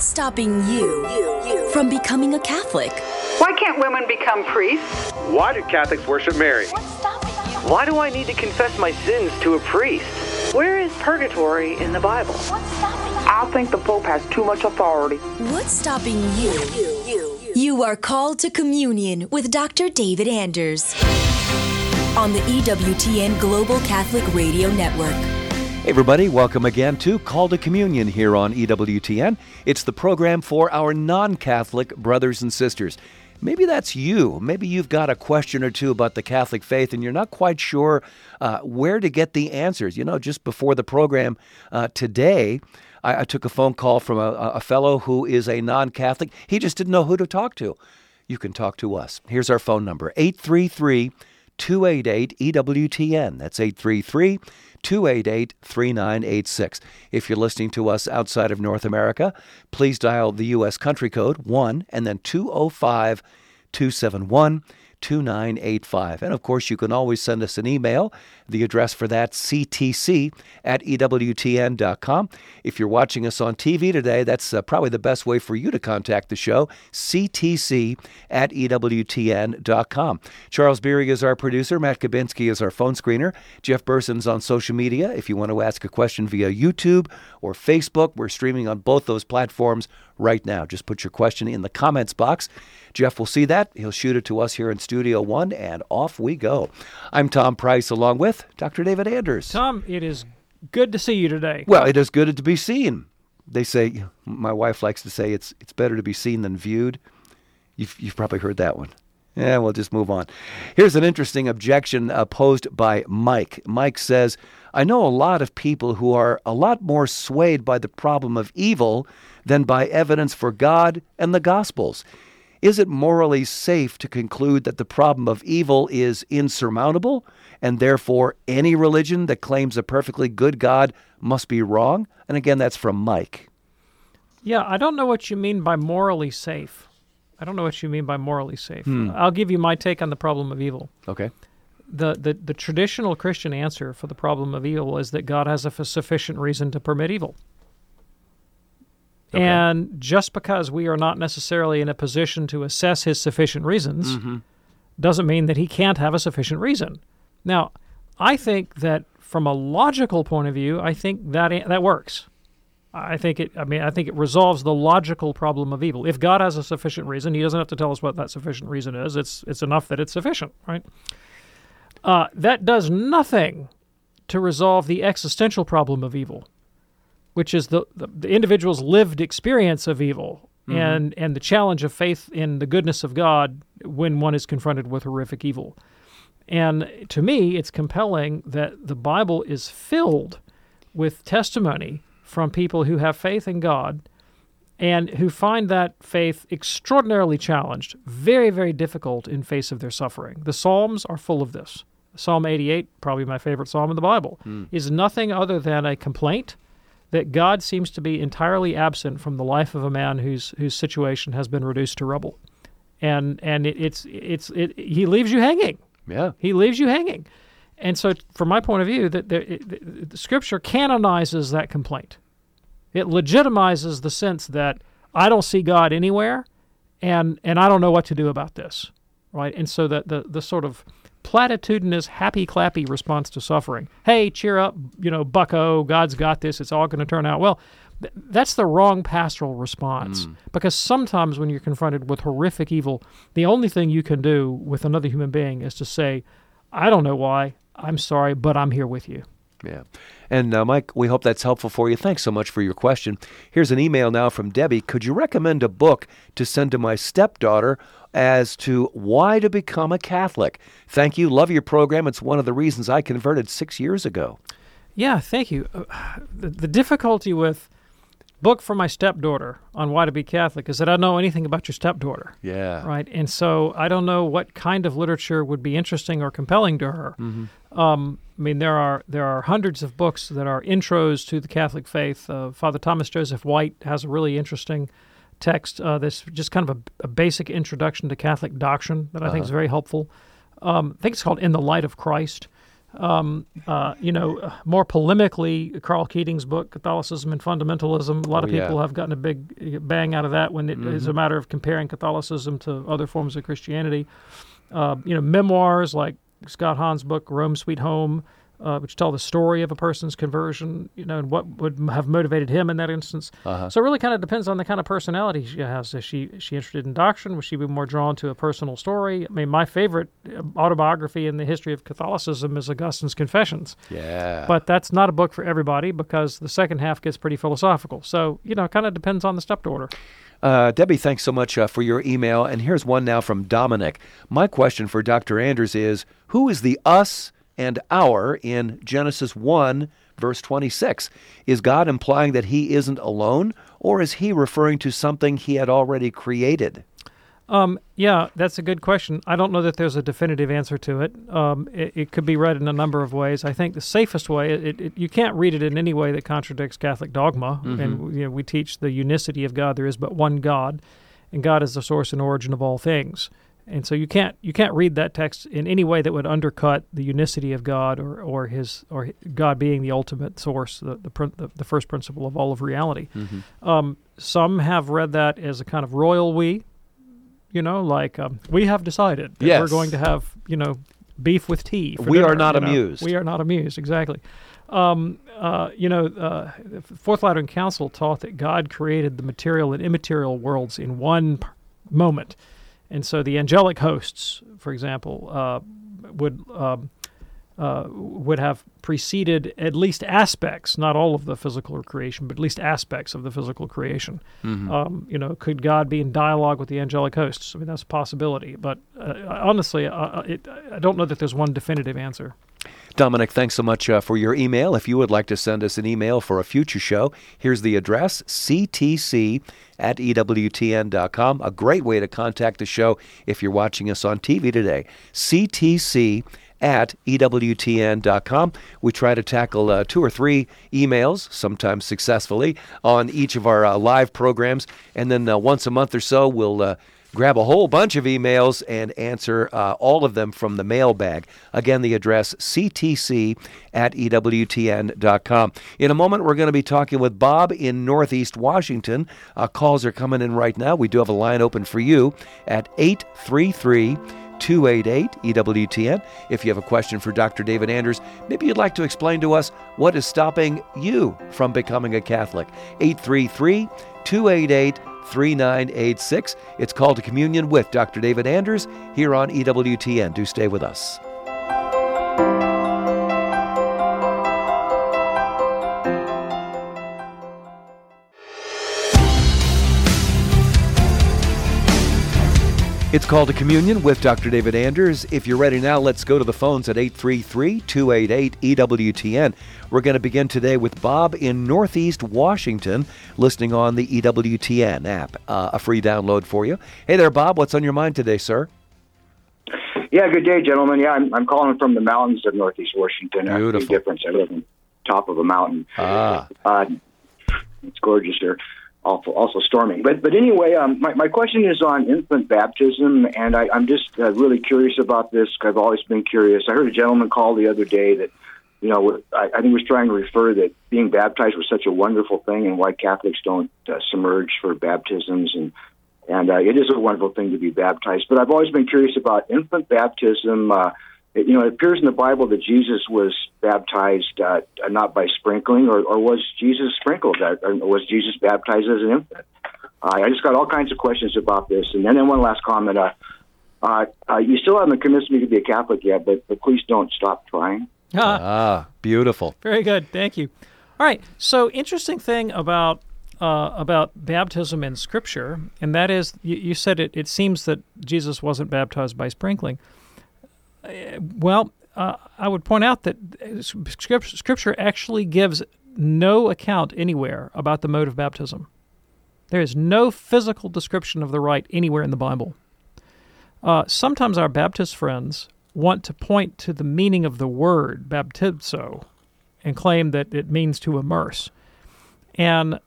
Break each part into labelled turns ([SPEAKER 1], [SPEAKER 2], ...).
[SPEAKER 1] What's stopping you from becoming a Catholic?
[SPEAKER 2] Why can't women become priests?
[SPEAKER 3] Why do Catholics worship Mary?
[SPEAKER 4] Why do I need to confess my sins to a priest?
[SPEAKER 5] Where is purgatory in the Bible?
[SPEAKER 6] I think the Pope has too much authority.
[SPEAKER 1] What's stopping you? You are called to communion with Dr. David Anders on the EWTN Global Catholic Radio Network.
[SPEAKER 7] Hey, everybody, welcome again to Call to Communion here on EWTN. It's the program for our non Catholic brothers and sisters. Maybe that's you. Maybe you've got a question or two about the Catholic faith and you're not quite sure uh, where to get the answers. You know, just before the program uh, today, I, I, took a phone call from a, a fellow who is a non Catholic. He just didn't know who to talk to. You can talk to us. Here's our phone number 833 288 EWTN. That's 833 288 3986. If you're listening to us outside of North America, please dial the U.S. country code 1 and then 205 271 2985. And of course, you can always send us an email. The address for that, ctc at ewtn.com. If you're watching us on TV today, that's uh, probably the best way for you to contact the show, ctc at ewtn.com. Charles Beery is our producer. Matt Kabinski is our phone screener. Jeff Burson's on social media. If you want to ask a question via YouTube or Facebook, we're streaming on both those platforms right now. Just put your question in the comments box. Jeff will see that. He'll shoot it to us here in Studio One, and off we go. I'm Tom Price, along with Dr. David Anders.
[SPEAKER 8] Tom, it is good to see you today.
[SPEAKER 7] Well, it is good to be seen. They say, my wife likes to say, it's it's better to be seen than viewed. You've, you've probably heard that one. Yeah, we'll just move on. Here's an interesting objection uh, posed by Mike. Mike says, I know a lot of people who are a lot more swayed by the problem of evil than by evidence for God and the Gospels. Is it morally safe to conclude that the problem of evil is insurmountable and therefore any religion that claims a perfectly good God must be wrong? And again, that's from Mike.
[SPEAKER 8] Yeah, I don't know what you mean by morally safe. I don't know what you mean by morally safe. Hmm. I'll give you my take on the problem of evil.
[SPEAKER 7] Okay.
[SPEAKER 8] The, the, the traditional Christian answer for the problem of evil is that God has a sufficient reason to permit evil. Okay. And just because we are not necessarily in a position to assess his sufficient reasons mm-hmm. doesn't mean that he can't have a sufficient reason. Now, I think that from a logical point of view, I think that that works. I think it. I mean, I think it resolves the logical problem of evil. If God has a sufficient reason, He doesn't have to tell us what that sufficient reason is. It's it's enough that it's sufficient, right? Uh, that does nothing to resolve the existential problem of evil which is the, the, the individual's lived experience of evil mm-hmm. and, and the challenge of faith in the goodness of God when one is confronted with horrific evil. And to me, it's compelling that the Bible is filled with testimony from people who have faith in God and who find that faith extraordinarily challenged, very, very difficult in face of their suffering. The Psalms are full of this. Psalm 88, probably my favorite psalm in the Bible, mm. is nothing other than a complaint that God seems to be entirely absent from the life of a man whose whose situation has been reduced to rubble, and and it, it's it's it, he leaves you hanging.
[SPEAKER 7] Yeah,
[SPEAKER 8] he leaves you hanging, and so from my point of view, that the, the Scripture canonizes that complaint. It legitimizes the sense that I don't see God anywhere, and and I don't know what to do about this, right? And so that the the sort of platitudinous, happy clappy response to suffering. Hey, cheer up, you know, bucko, God's got this, it's all going to turn out well. Th- that's the wrong pastoral response mm. because sometimes when you're confronted with horrific evil, the only thing you can do with another human being is to say, I don't know why, I'm sorry, but I'm here with you.
[SPEAKER 7] Yeah. And uh, Mike, we hope that's helpful for you. Thanks so much for your question. Here's an email now from Debbie. Could you recommend a book to send to my stepdaughter as to why to become a Catholic? Thank you. Love your program. It's one of the reasons I converted six years ago.
[SPEAKER 8] Yeah, thank you. Uh, the, the difficulty with book for my stepdaughter on why to be Catholic is that I don't know anything about your stepdaughter.
[SPEAKER 7] Yeah.
[SPEAKER 8] Right. And so I don't know what kind of literature would be interesting or compelling to her. Mm-hmm. Um, I mean, there are there are hundreds of books that are intros to the Catholic faith. Uh, Father Thomas Joseph White has a really interesting text uh, that's just kind of a, a, basic introduction to Catholic doctrine that I uh-huh. think is uh-huh. very helpful. Um, I think it's called In the Light of Christ. Um, uh, you know, more polemically, Karl Keating's book, Catholicism and Fundamentalism. A lot of
[SPEAKER 7] Oh, yeah.
[SPEAKER 8] people have gotten a big bang out of that when it is a matter of comparing Catholicism to other forms of Christianity. Uh, you know, memoirs like Scott Hahn's book, Rome Sweet Home, uh, which tell the story of a person's conversion, you know, and what would have motivated him in that instance. So it really kind of depends on the kind of personality she has. Is she is she interested in doctrine? Would she be more drawn to a personal story? I mean, my favorite uh, autobiography in the history of Catholicism is Augustine's Confessions.
[SPEAKER 7] Yeah.
[SPEAKER 8] But that's not a book for everybody because the second half gets pretty philosophical. So, you know, it kind of depends on the step to order.
[SPEAKER 7] Uh, Debbie, thanks so much uh, for your email. And here's one now from Dominic. My question for Dr. Anders is Who is the us and our in Genesis 1, verse 26? Is God implying that he isn't alone, or is he referring to something he had already created?
[SPEAKER 8] Um, yeah, that's a good question. I don't know that there's a definitive answer to it. Um, it, it could be read in a number of ways. I think the safest way, it, it, you can't read it in any way that contradicts Catholic dogma. And you know, we teach the unicity of God. There is but one God, and God is the source and origin of all things. And so you can't you can't read that text in any way that would undercut the unicity of God or, or his or God being the ultimate source, the the, the, first principle of all of reality. Um, some have read that as a kind of royal we, you know, like um, we have decided that we're going to have, you know, beef with tea.
[SPEAKER 7] We are not
[SPEAKER 8] you know.
[SPEAKER 7] amused.
[SPEAKER 8] We are not amused, exactly. Um, uh, you know, uh, the Fourth Lateran Council taught that God created the material and immaterial worlds in one p- moment, and so the angelic hosts, for example, uh, would. Um, uh, would have preceded at least aspects, not all of the physical creation, but at least aspects of the physical creation. Um, you know, could God be in dialogue with the angelic hosts? I mean, that's a possibility. But uh, honestly, uh, it, I don't know that there's one definitive answer.
[SPEAKER 7] Dominic, thanks so much uh, for your email. If you would like to send us an email for a future show, here's the address ctc at EWTN.com. A great way to contact the show if you're watching us on TV today. ctc at EWTN.com. We try to tackle uh, two or three emails, sometimes successfully, on each of our uh, live programs. And then uh, once a month or so, we'll. Grab a whole bunch of emails and answer uh, all of them from the mailbag. Again, the address ctc at EWTN.com. In a moment, we're going to be talking with Bob in Northeast Washington. Uh, calls are coming in right now. We do have a line open for you at 833 288 EWTN. If you have a question for Dr. David Anders, maybe you'd like to explain to us what is stopping you from becoming a Catholic. 833 288 3986. It's called to communion with Dr. David Anders here on EWTN. Do stay with us. It's called a communion with Dr. David Anders. If you're ready now, let's go to the phones at 833 288 EWTN. We're going to begin today with Bob in Northeast Washington, listening on the EWTN app, uh, a free download for you. Hey there, Bob. What's on your mind today, sir?
[SPEAKER 9] Yeah, good day, gentlemen. Yeah, I'm, I'm calling from the mountains of Northeast Washington.
[SPEAKER 7] Beautiful.
[SPEAKER 9] difference. I live on top of a mountain.
[SPEAKER 7] Ah.
[SPEAKER 9] Uh, it's gorgeous here. Also, also storming. But but anyway, um, my, my question is on infant baptism, and I, I'm just uh, really curious about this. I've always been curious. I heard a gentleman call the other day that, you know, I, I think he was trying to refer that being baptized was such a wonderful thing, and why Catholics don't uh, submerge for baptisms, and and uh, it is a wonderful thing to be baptized. But I've always been curious about infant baptism. Uh, it, you know, it appears in the Bible that Jesus was baptized uh, not by sprinkling, or, or was Jesus sprinkled? Uh, Or was Jesus baptized as an infant? Uh, I just got all kinds of questions about this. And then, then one last comment. Uh, uh, uh, you still haven't convinced me to be a Catholic yet, but, but please don't stop trying.
[SPEAKER 8] Ah,
[SPEAKER 7] Ah, beautiful.
[SPEAKER 8] very good. Thank you. All right. So, interesting thing about uh, about baptism in Scripture, and that is, you, you said it. It seems that Jesus wasn't baptized by sprinkling. Well, uh, I would point out that Scripture, Scripture actually gives no account anywhere about the mode of baptism. There is no physical description of the rite anywhere in the Bible. Uh, sometimes our Baptist friends want to point to the meaning of the word baptizo and claim that it means to immerse. And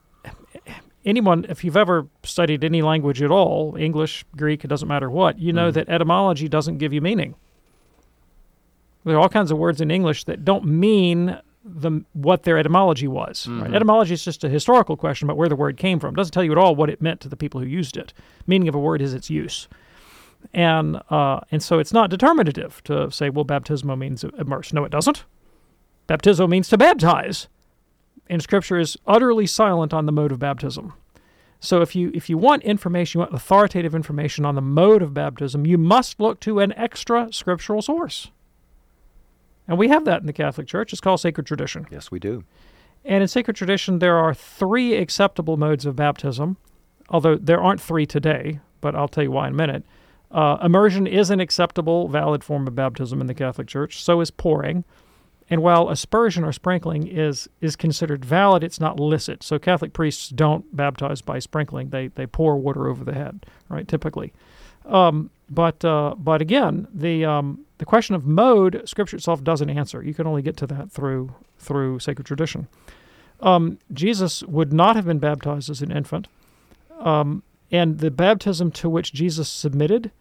[SPEAKER 8] anyone, if you've ever studied any language at all, English, Greek, it doesn't matter what, you know that etymology doesn't give you meaning. There are all kinds of words in English that don't mean the what their etymology was. Right?
[SPEAKER 7] Mhm.
[SPEAKER 8] Etymology is just a historical question about where the word came from. It doesn't tell you at all what it meant to the people who used it. Meaning of a word is its use. And uh, and so it's not determinative to say, well, baptismo means immerse. No, it doesn't. Baptizo means to baptize, and Scripture is utterly silent on the mode of baptism. So if you if you want information, you want authoritative information on the mode of baptism, you must look to an extra scriptural source. And we have that in the Catholic Church. It's called sacred tradition.
[SPEAKER 7] Yes, we do.
[SPEAKER 8] And in sacred tradition, there are three acceptable modes of baptism, although there aren't three today, but I'll tell you why in a minute. Uh, immersion is an acceptable, valid form of baptism in the Catholic Church. So is pouring. And while aspersion or sprinkling is is considered valid, it's not licit. So Catholic priests don't baptize by sprinkling; they they pour water over the head, right? Typically, um, but uh, but again, the um, the question of mode, Scripture itself doesn't answer. You can only get to that through through sacred tradition. Um, Jesus would not have been baptized as an infant, um, and the baptism to which Jesus submitted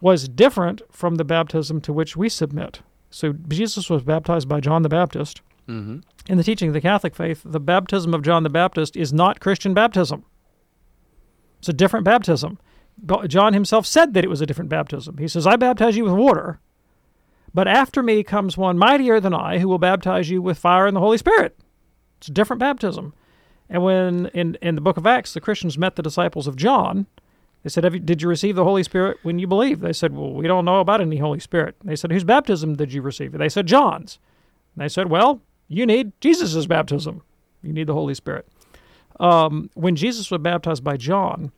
[SPEAKER 8] was different from the baptism to which we submit. So Jesus was baptized by John the Baptist.
[SPEAKER 7] Mm-hmm.
[SPEAKER 8] In the teaching of the Catholic faith, the baptism of John the Baptist is not Christian baptism. It's a different baptism. John himself said that it was a different baptism. He says, I baptize you with water, but after me comes one mightier than I who will baptize you with fire and the Holy Spirit. It's a different baptism. And when in, in the book of Acts, the Christians met the disciples of John, they said, Have you, Did you receive the Holy Spirit when you believed? They said, Well, we don't know about any Holy Spirit. They said, Whose baptism did you receive? They said, John's. And they said, Well, you need Jesus' baptism. You need the Holy Spirit. Um, when Jesus was baptized by John,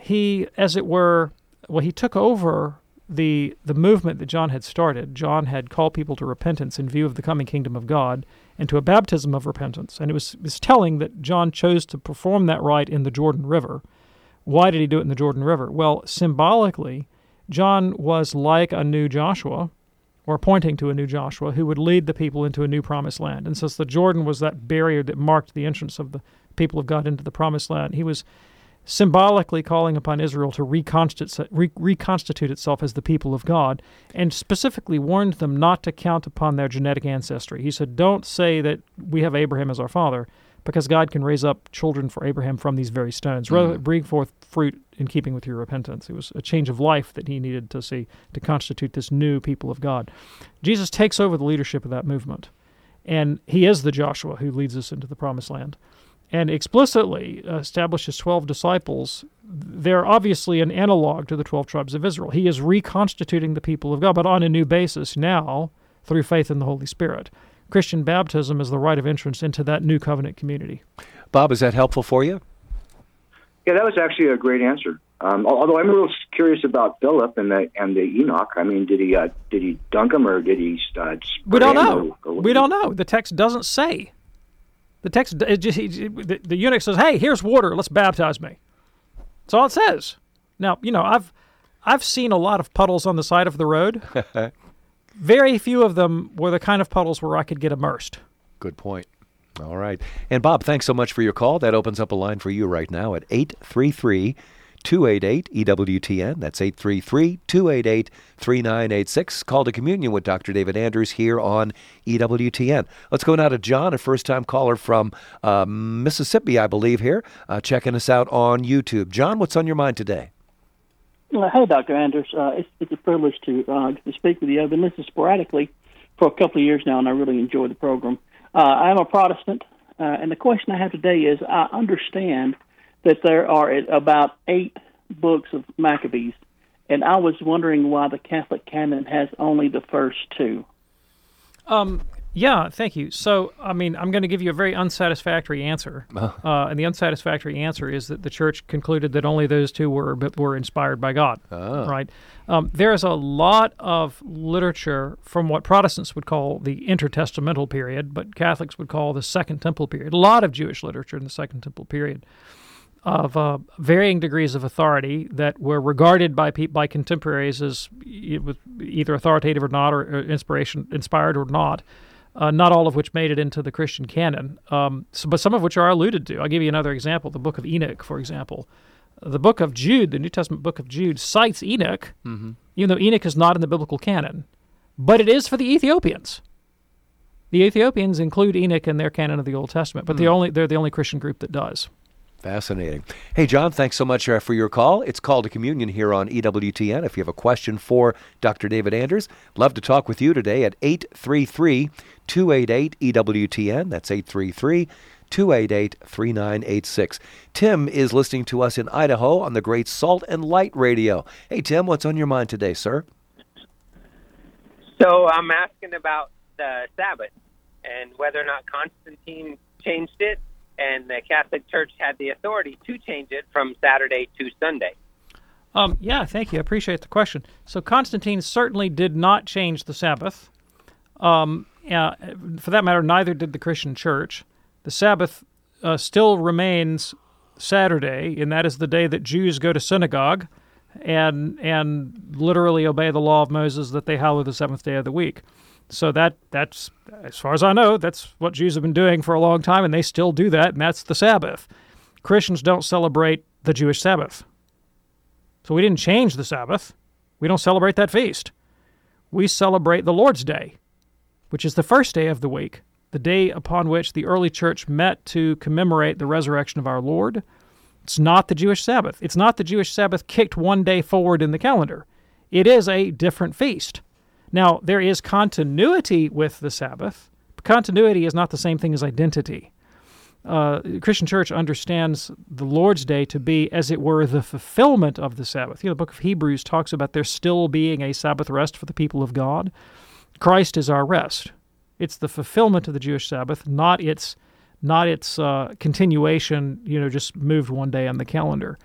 [SPEAKER 8] he, as it were, well, he took over the the movement that John had started. John had called people to repentance in view of the coming kingdom of God and to a baptism of repentance. And it was, it was telling that John chose to perform that rite in the Jordan River. Why did he do it in the Jordan River? Well, symbolically, John was like a new Joshua, or pointing to a new Joshua, who would lead the people into a new promised land. And since the Jordan was that barrier that marked the entrance of the people of God into the promised land, he was symbolically calling upon Israel to reconstitute, re- reconstitute itself as the people of God, and specifically warned them not to count upon their genetic ancestry. He said, Don't say that we have Abraham as our father, because God can raise up children for Abraham from these very stones. Rather, mm. bring forth fruit in keeping with your repentance. It was a change of life that he needed to see to constitute this new people of God. Jesus takes over the leadership of that movement, and he is the Joshua who leads us into the promised land and explicitly establishes 12 disciples. They're obviously an analog to the 12 tribes of Israel. He is reconstituting the people of God, but on a new basis now through faith in the Holy Spirit. Christian baptism is the rite of entrance into that new covenant community.
[SPEAKER 7] Bob, is that helpful for you?
[SPEAKER 9] Yeah, that was actually a great answer. Um, although I'm a little curious about Philip and the and the eunuch. I mean, did he uh, did he dunk him or did he? Uh,
[SPEAKER 8] We don't know.
[SPEAKER 9] or- or-
[SPEAKER 8] We don't know. The text doesn't say. The text, it just, he, the, the eunuch says, "Hey, here's water. Let's baptize me." That's all it says. Now, you know, I've I've seen a lot of puddles on the side of the road. Very few of them were the kind of puddles where I could get immersed.
[SPEAKER 7] Good point. All right. And Bob, thanks so much for your call. That opens up a line for you right now at 833 288 EWTN. That's 833 288 3986. Call to communion with Dr. David Anders here on EWTN. Let's go now to John, a first time caller from uh, Mississippi, I believe, here, uh, checking us out on YouTube. John, what's on your mind today?
[SPEAKER 10] Uh, hey, Dr. Anders. Uh, it's, it's a privilege to, uh, to speak with you. I've been listening sporadically for a couple of years now, and I really enjoy the program. Uh, I'm a Protestant, uh, and the question I have today is I understand that there are about eight books of Maccabees, and I was wondering why the Catholic canon has only the first two.
[SPEAKER 8] Um, yeah, thank you. So, I mean, I'm going to give you a very unsatisfactory answer, uh, and the unsatisfactory answer is that the church concluded that only those two were were inspired by God. Right? Um, there is a lot of literature from what Protestants would call the intertestamental period, but Catholics would call the Second Temple period. A lot of Jewish literature in the Second Temple period of uh, varying degrees of authority that were regarded by pe- by contemporaries as either authoritative or not, or, or inspiration inspired or not. Uh, not all of which made it into the Christian canon, um, so, but some of which are alluded to. I'll give you another example: the Book of Enoch, for example. The Book of Jude, the New Testament Book of Jude, cites Enoch,
[SPEAKER 7] Mhm.
[SPEAKER 8] even though Enoch is not in the biblical canon. but it is for the Ethiopians. The Ethiopians include Enoch in their canon of the Old Testament, but the only they're the only Christian group that does.
[SPEAKER 7] Fascinating. Hey, John, thanks so much uh, for your call. It's Call to Communion here on EWTN. If you have a question for Dr. David Anders, love to talk with you today at 833 288 EWTN. That's 833 288 3986. Tim is listening to us in Idaho on the great Salt and Light Radio. Hey, Tim, what's on your mind today, sir?
[SPEAKER 11] So I'm asking about the Sabbath and whether or not Constantine changed it and the Catholic Church had the authority to change it from Saturday to Sunday.
[SPEAKER 8] Um, yeah, thank you. I appreciate the question. So Constantine certainly did not change the Sabbath. Um, uh, for that matter, neither did the Christian Church. The Sabbath uh, still remains Saturday, and that is the day that Jews go to synagogue and and literally obey the law of Moses that they hallow the seventh day of the week. So that that's as far as I know, that's what Jews have been doing for a long time, and they still do that, and that's the Sabbath. Christians don't celebrate the Jewish Sabbath. So we didn't change the Sabbath. We don't celebrate that feast. We celebrate the Lord's Day, which is the first day of the week, the day upon which the early church met to commemorate the resurrection of our Lord. It's not the Jewish Sabbath. It's not the Jewish Sabbath kicked one day forward in the calendar. It is a different feast. Now, there is continuity with the Sabbath. But continuity is not the same thing as identity. Uh, the Christian Church understands the Lord's Day to be, as it were, the fulfillment of the Sabbath. You know, the book of Hebrews talks about there still being a Sabbath rest for the people of God. Christ is our rest. It's the fulfillment of the Jewish Sabbath, not its not its uh, continuation. You know, just moved one day on the calendar.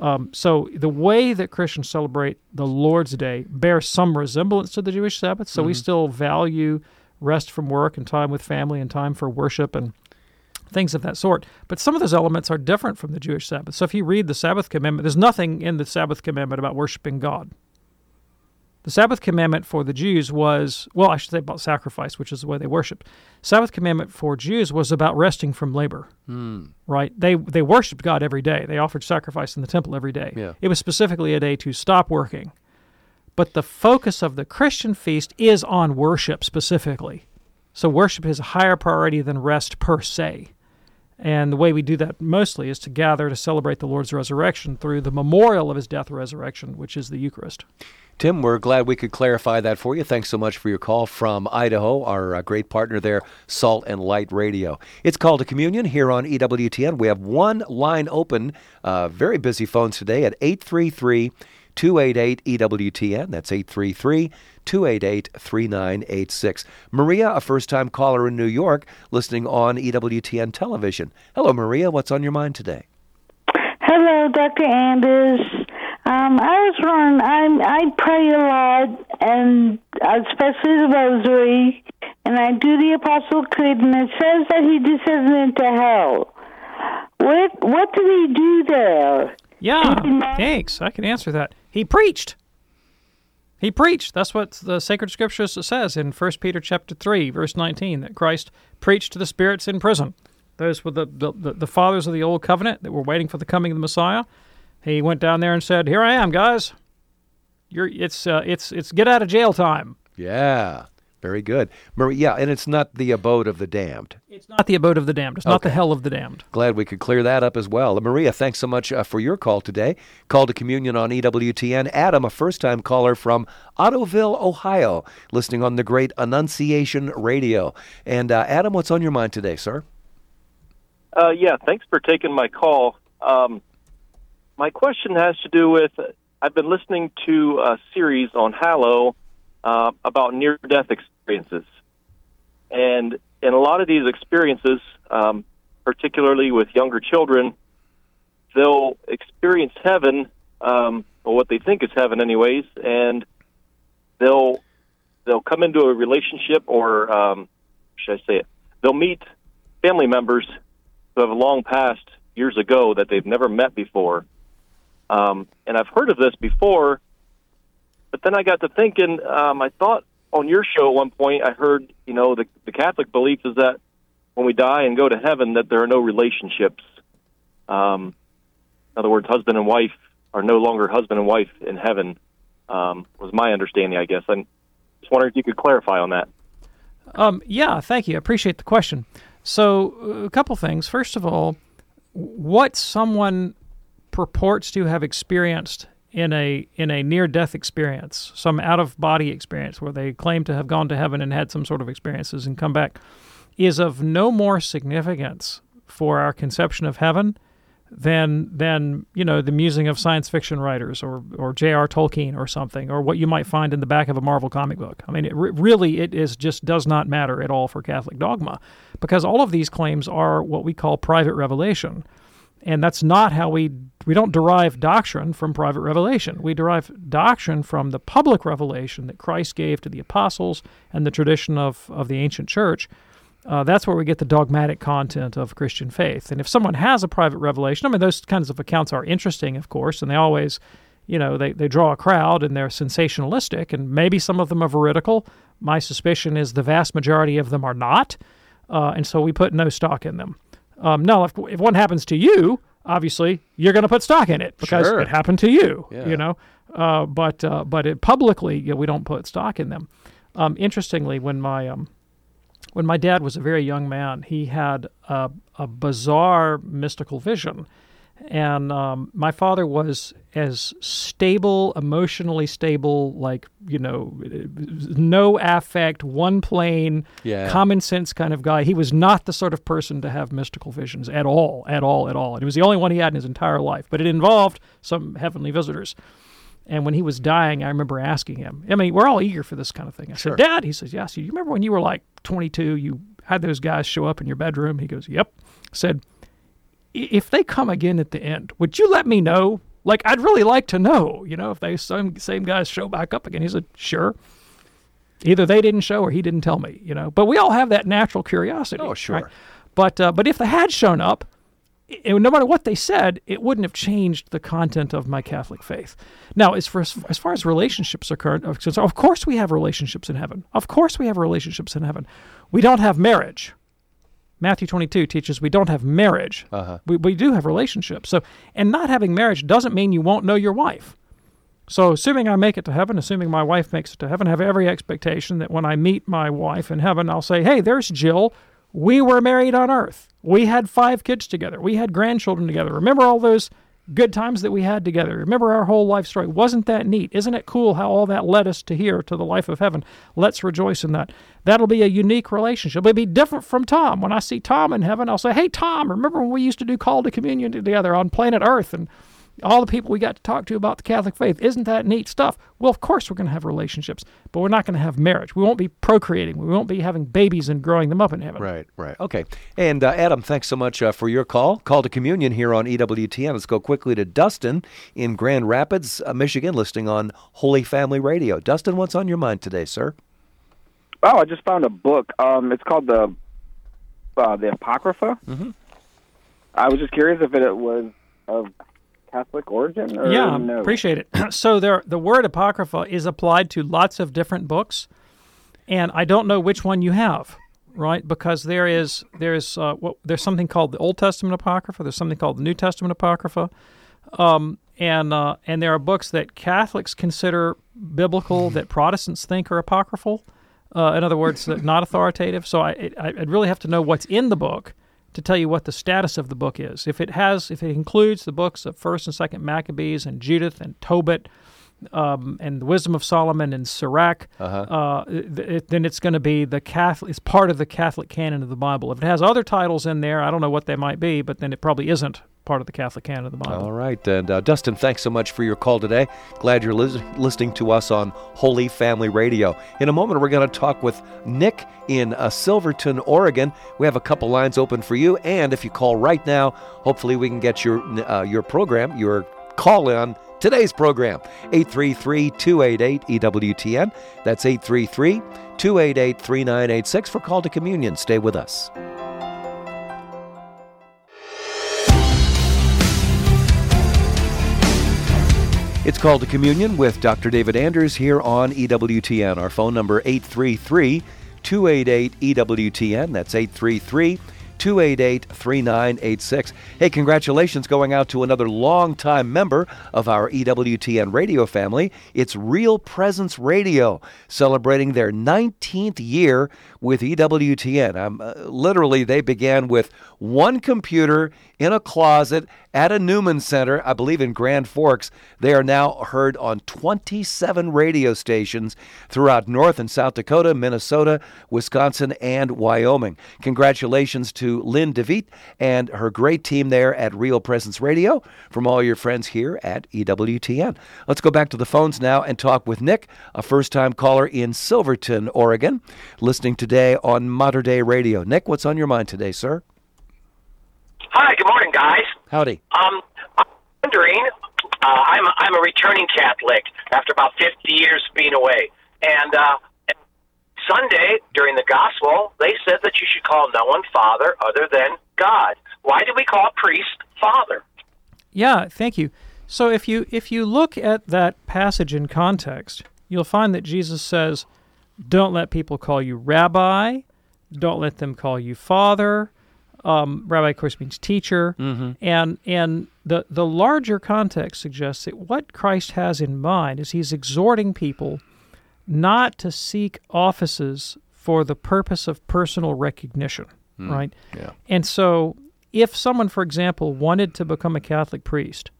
[SPEAKER 8] Um, so the way that Christians celebrate the Lord's Day bears some resemblance to the Jewish Sabbath. So we
[SPEAKER 7] Mhm.
[SPEAKER 8] still value rest from work and time with family and time for worship and things of that sort. But some of those elements are different from the Jewish Sabbath. So if you read the Sabbath commandment, there's nothing in the Sabbath commandment about worshiping God. The Sabbath commandment for the Jews was, well, I should say about sacrifice, which is the way they worship. Sabbath commandment for Jews was about resting from labor.
[SPEAKER 7] Hmm.
[SPEAKER 8] Right? They they worshiped God every day. They offered sacrifice in the temple every day.
[SPEAKER 7] Yeah.
[SPEAKER 8] It was specifically a day to stop working. But the focus of the Christian feast is on worship specifically. So worship is a higher priority than rest per se. And the way we do that mostly is to gather to celebrate the Lord's resurrection through the memorial of his death and resurrection, which is the Eucharist.
[SPEAKER 7] Tim, we're glad we could clarify that for you. Thanks so much for your call from Idaho, our uh, great partner there, Salt and Light Radio. It's called a communion here on EWTN. We have one line open, uh, very busy phones today at 833 288 EWTN. That's 833 288 3986. Maria, a first time caller in New York, listening on EWTN television. Hello, Maria. What's on your mind today?
[SPEAKER 12] Hello, Dr. Anders. Um, I was wondering, I'm, I pray a lot, and especially the Rosary, and I do the Apostle Creed, and it says that he descended into hell. What what did he do there?
[SPEAKER 8] Yeah, thanks. I can answer that. He preached. He preached. That's what the sacred scriptures says in 1 Peter chapter 3, verse 19, that Christ preached to the spirits in prison. Those were the, the, the, the fathers of the old covenant that were waiting for the coming of the Messiah. He went down there and said, "Here I am, guys. You're it's uh, it's it's get out of jail time."
[SPEAKER 7] Yeah, very good. Maria, yeah, and it's not the abode of the damned.
[SPEAKER 8] It's not the abode of the damned. It's not the hell of the damned.
[SPEAKER 7] Glad we could clear that up as well. Maria, thanks so much uh, for your call today. Call to communion on EWTN. Adam, a first time caller from Ottoville, Ohio, listening on the great Annunciation Radio. And uh, Adam, what's on your mind today, sir?
[SPEAKER 13] Uh, yeah, thanks for taking my call. Um, my question has to do with I've been listening to a series on Hallow uh, about near death experiences. And in a lot of these experiences, um, particularly with younger children, they'll experience heaven, um, or what they think is heaven, anyways, and they'll they'll come into a relationship, or um, should I say it? They'll meet family members who have long passed years ago that they've never met before. Um, and I've heard of this before, but then I got to thinking. Um, I thought on your show at one point I heard, you know, the, the Catholic belief is that when we die and go to heaven, that there are no relationships. Um, in other words, husband and wife are no longer husband and wife in heaven. Um, was my understanding, I guess. I'm Just wondering if you could clarify on that.
[SPEAKER 8] Um, yeah, thank you. I appreciate the question. So, uh, a couple things. First of all, what someone purports to have experienced in a in a near death experience, some out of body experience where they claim to have gone to heaven and had some sort of experiences and come back, is of no more significance for our conception of heaven than than you know the musing of science fiction writers or or J.R. Tolkien or something or what you might find in the back of a Marvel comic book. I mean, it re- really it is just does not matter at all for Catholic dogma because all of these claims are what we call private revelation. And that's not how we we don't derive doctrine from private revelation. We derive doctrine from the public revelation that Christ gave to the apostles and the tradition of, of the ancient church. Uh, that's where we get the dogmatic content of Christian faith. And if someone has a private revelation, I mean, those kinds of accounts are interesting, of course, and they always, you know, they, they draw a crowd and they're sensationalistic, and maybe some of them are veridical. My suspicion is the vast majority of them are not, uh, and so we put no stock in them. Um, no, if, if one happens to you, obviously you're going to put stock in it because
[SPEAKER 7] Sure.
[SPEAKER 8] it happened to you.
[SPEAKER 7] Yeah.
[SPEAKER 8] You know, uh, but uh, but it, publicly you know, we don't put stock in them. Um, interestingly, when my um, when my dad was a very young man, he had a, a bizarre mystical vision. And um, my father was as stable, emotionally stable, like, you know, no affect, one plane,
[SPEAKER 7] Yeah.
[SPEAKER 8] common sense kind of guy. He was not the sort of person to have mystical visions at all, at all, at all. And it was the only one he had in his entire life. But it involved some heavenly visitors. And when he was dying, I remember asking him. I mean, we're all eager for this kind of thing. I
[SPEAKER 7] Sure.
[SPEAKER 8] said, "Dad," he says, "Yes." You remember when you were like 22, you had those guys show up in your bedroom? He goes, "Yep." I said, "I- "If they come again at the end, would you let me know? Like, I'd really like to know. You know, if they same same guys show back up again." He said, "Sure." Either they didn't show or he didn't tell me. You know, but we all have that natural curiosity.
[SPEAKER 7] Oh, sure.
[SPEAKER 8] right? But uh, but if they had shown up, it, no matter what they said, it wouldn't have changed the content of my Catholic faith. Now, as far as, far as relationships are current, are concerned, of course we have relationships in heaven. Of course we have relationships in heaven. We don't have marriage. Matthew 22 teaches we don't have marriage.
[SPEAKER 7] Uh-huh.
[SPEAKER 8] We, we do have relationships. So, and not having marriage doesn't mean you won't know your wife. So, assuming I make it to heaven, assuming my wife makes it to heaven, I have every expectation that when I meet my wife in heaven, I'll say, "Hey, there's Jill. We were married on earth. We had five kids together. We had grandchildren together. Remember all those good times that we had together? Remember our whole life story? Wasn't that neat? Isn't it cool how all that led us to here, to the life of heaven? Let's rejoice in that. That'll be a unique relationship. It'll be different from Tom. When I see Tom in heaven, I'll say, "Hey, Tom, remember when we used to do call to communion together on planet Earth and?" All the people we got to talk to about the Catholic faith. Isn't that neat stuff? Well, of course we're going to have relationships, but we're not going to have marriage. We won't be procreating. We won't be having babies and growing them up in heaven.
[SPEAKER 7] Right, right. Okay. And uh, Adam, thanks so much uh, for your call. Call to communion here on EWTN. Let's go quickly to Dustin in Grand Rapids, uh, Michigan, listening on Holy Family Radio. Dustin, what's on your mind today, sir?
[SPEAKER 14] Oh, I just found a book. Um, it's called the uh, the Apocrypha.
[SPEAKER 7] Mm-hmm.
[SPEAKER 14] I was just curious if it was of Catholic origin or
[SPEAKER 8] yeah,
[SPEAKER 14] no.
[SPEAKER 8] appreciate it. so there, the word apocrypha is applied to lots of different books, and I don't know which one you have, right? Because there is there's uh, what, there's something called the Old Testament apocrypha. There's something called the New Testament apocrypha, um, and uh, and there are books that Catholics consider biblical that Protestants think are apocryphal. Uh, in other words, that not authoritative. So I, I I'd really have to know what's in the book to tell you what the status of the book is. If it has, if it includes the books of First and Second Maccabees and Judith and Tobit, um, and the Wisdom of Solomon and Sirach,
[SPEAKER 7] Uh-huh.
[SPEAKER 8] uh, th- it, then it's going to be the Catholic. It's part of the Catholic canon of the Bible. If it has other titles in there, I don't know what they might be, but then it probably isn't part of the Catholic canon of the Bible.
[SPEAKER 7] All right. And uh, Dustin, thanks so much for your call today. Glad you're lis- listening to us on Holy Family Radio. In a moment, we're going to talk with Nick in uh, Silverton, Oregon. We have a couple lines open for you. And if you call right now, hopefully we can get your, uh, your program, your call in today's program 833 288 EWTN. That's 833 288 3986 for Call to Communion. Stay with us. It's called to communion with Dr. David Anders here on EWTN. Our phone number 833 288 EWTN. That's 833 288 3986. Hey, congratulations going out to another longtime member of our EWTN radio family. It's Real Presence Radio, celebrating their 19th year with EWTN. Uh, literally, they began with one computer in a closet at a Newman Center, I believe in Grand Forks. They are now heard on 27 radio stations throughout North and South Dakota, Minnesota, Wisconsin, and Wyoming. Congratulations to Lynn DeVitt and her great team there at Real Presence Radio from all your friends here at EWTN. Let's go back to the phones now and talk with Nick, a first time caller in Silverton, Oregon, listening today on Modern Day Radio. Nick, what's on your mind today, sir?
[SPEAKER 15] Hi, good morning, guys.
[SPEAKER 7] Howdy.
[SPEAKER 15] Um, I'm wondering, uh, I'm a, I'm a returning Catholic after about 50 years being away, and uh, Sunday during the gospel they said that you should call no one father other than God. Why do we call a priest father?
[SPEAKER 8] Yeah, thank you. So if you if you look at that passage in context, you'll find that Jesus says, "Don't let people call you rabbi. Don't let them call you father." Um, rabbi, of course, means teacher, and and the the larger context suggests that what Christ has in mind is he's exhorting people not to seek offices for the purpose of personal recognition,
[SPEAKER 16] Mm,
[SPEAKER 8] right?
[SPEAKER 16] yeah.
[SPEAKER 8] And so, if someone, for example, wanted to become a Catholic priest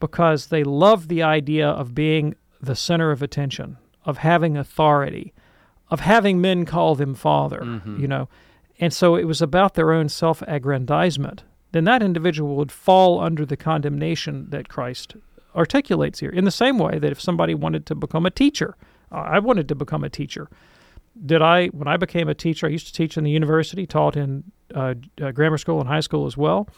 [SPEAKER 8] because they loved the idea of being the center of attention, of having authority, of having men call them father,
[SPEAKER 16] Mhm.
[SPEAKER 8] you know, and so it was about their own self aggrandizement, then that individual would fall under the condemnation that Christ articulates here. In the same way that if somebody wanted to become a teacher, I wanted to become a teacher. Did I, when I became a teacher, I used to teach in the university, taught in uh, uh, grammar school and high school as well.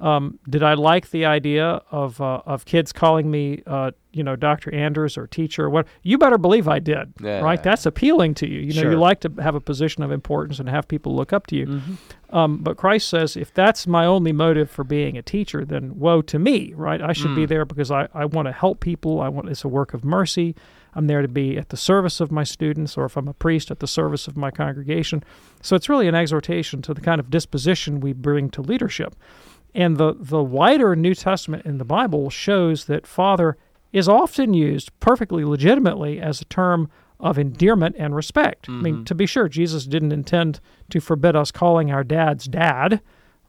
[SPEAKER 8] Um, did I like the idea of uh, of kids calling me, uh, you know, Dr. Anders or teacher or what? You better believe I did,
[SPEAKER 16] Yeah.
[SPEAKER 8] right? That's appealing to you. You know,
[SPEAKER 16] Sure.
[SPEAKER 8] you like to have a position of importance and have people look up to you.
[SPEAKER 16] Mm-hmm.
[SPEAKER 8] Um, but Christ says, if that's my only motive for being a teacher, then woe to me, right? I should be
[SPEAKER 16] Mm.
[SPEAKER 8] there because I, I want to help people. I want it's a work of mercy. I'm there to be at the service of my students, or if I'm a priest, at the service of my congregation. So it's really an exhortation to the kind of disposition we bring to leadership. And the, the wider New Testament in the Bible shows that father is often used perfectly legitimately as a term of endearment and respect. I mean,
[SPEAKER 16] Mhm.
[SPEAKER 8] to be sure, Jesus didn't intend to forbid us calling our dads dad,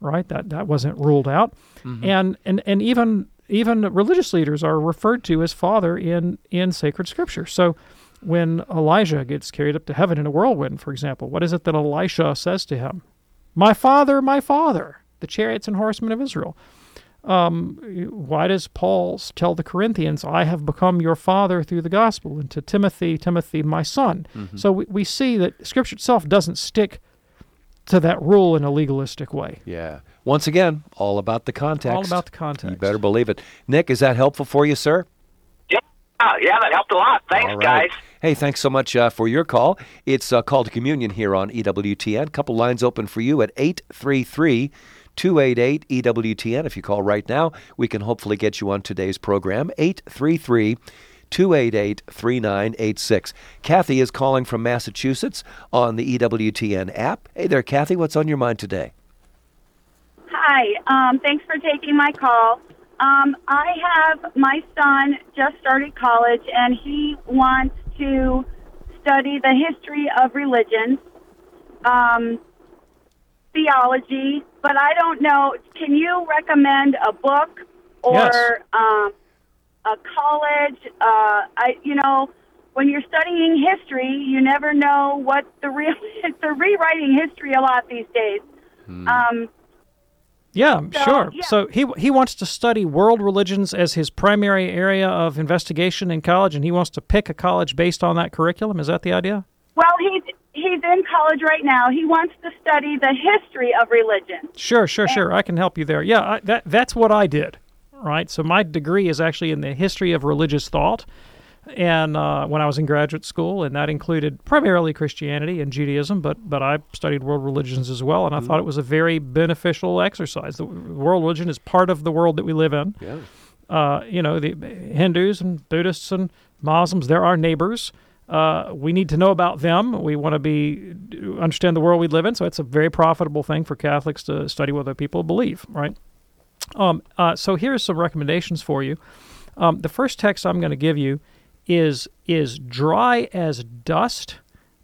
[SPEAKER 8] right? That that wasn't ruled out.
[SPEAKER 16] Mhm.
[SPEAKER 8] And and and even even religious leaders are referred to as father in in sacred scripture. So when Elijah gets carried up to heaven in a whirlwind, for example, what is it that Elisha says to him? My father, my father, the chariots and horsemen of Israel. Um, why does Paul tell the Corinthians, I have become your father through the gospel, and to Timothy, Timothy, my son?
[SPEAKER 7] Mhm.
[SPEAKER 8] So we, we see that Scripture itself doesn't stick to that rule in a legalistic way.
[SPEAKER 7] Yeah. Once again, all about the context.
[SPEAKER 8] All about the context.
[SPEAKER 7] You better believe it. Nick, is that helpful for you, sir?
[SPEAKER 15] Yeah, yeah, that helped a lot. Thanks,
[SPEAKER 7] All right.
[SPEAKER 15] guys.
[SPEAKER 7] Hey, thanks so much uh, for your call. It's uh, Call to Communion here on EWTN. Couple lines open for you at 833 288 EWTN. If you call right now, we can hopefully get you on today's program. 833 288 3986. Kathy is calling from Massachusetts on the EWTN app. Hey there, Kathy. What's on your mind today?
[SPEAKER 17] Hi, um, thanks for taking my call. Um, I have my son just started college, and he wants to study the history of religion. um, theology, but I don't know. Can you recommend a book or
[SPEAKER 8] Yes.
[SPEAKER 17] um, a college? Uh, I, you know, when you're studying history, you never know what the real. They're rewriting history a lot these days. Um,
[SPEAKER 8] Yeah,
[SPEAKER 17] So,
[SPEAKER 8] sure.
[SPEAKER 17] yeah.
[SPEAKER 8] So he he wants to study world religions as his primary area of investigation in college, and he wants to pick a college based on that curriculum. Is that the idea?
[SPEAKER 17] Well, he's he's in college right now. He wants to study the history of religion.
[SPEAKER 8] Sure, sure, sure. I can help you there. Yeah, I, that that's what I did. Right. So my degree is actually in the history of religious thought, and uh, when I was in graduate school, and that included primarily Christianity and Judaism, but but I studied world religions as well, and I thought it was a very beneficial exercise. The world religion is part of the world that we live in.
[SPEAKER 7] Yeah.
[SPEAKER 8] Uh, you know, the Hindus and Buddhists and Muslims, they're our neighbors. Uh, we need to know about them. We want to be understand the world we live in. So it's a very profitable thing for Catholics to study what other people believe, right? Um, uh, so here's some recommendations for you. Um, the first text I'm going to give you is is dry as dust,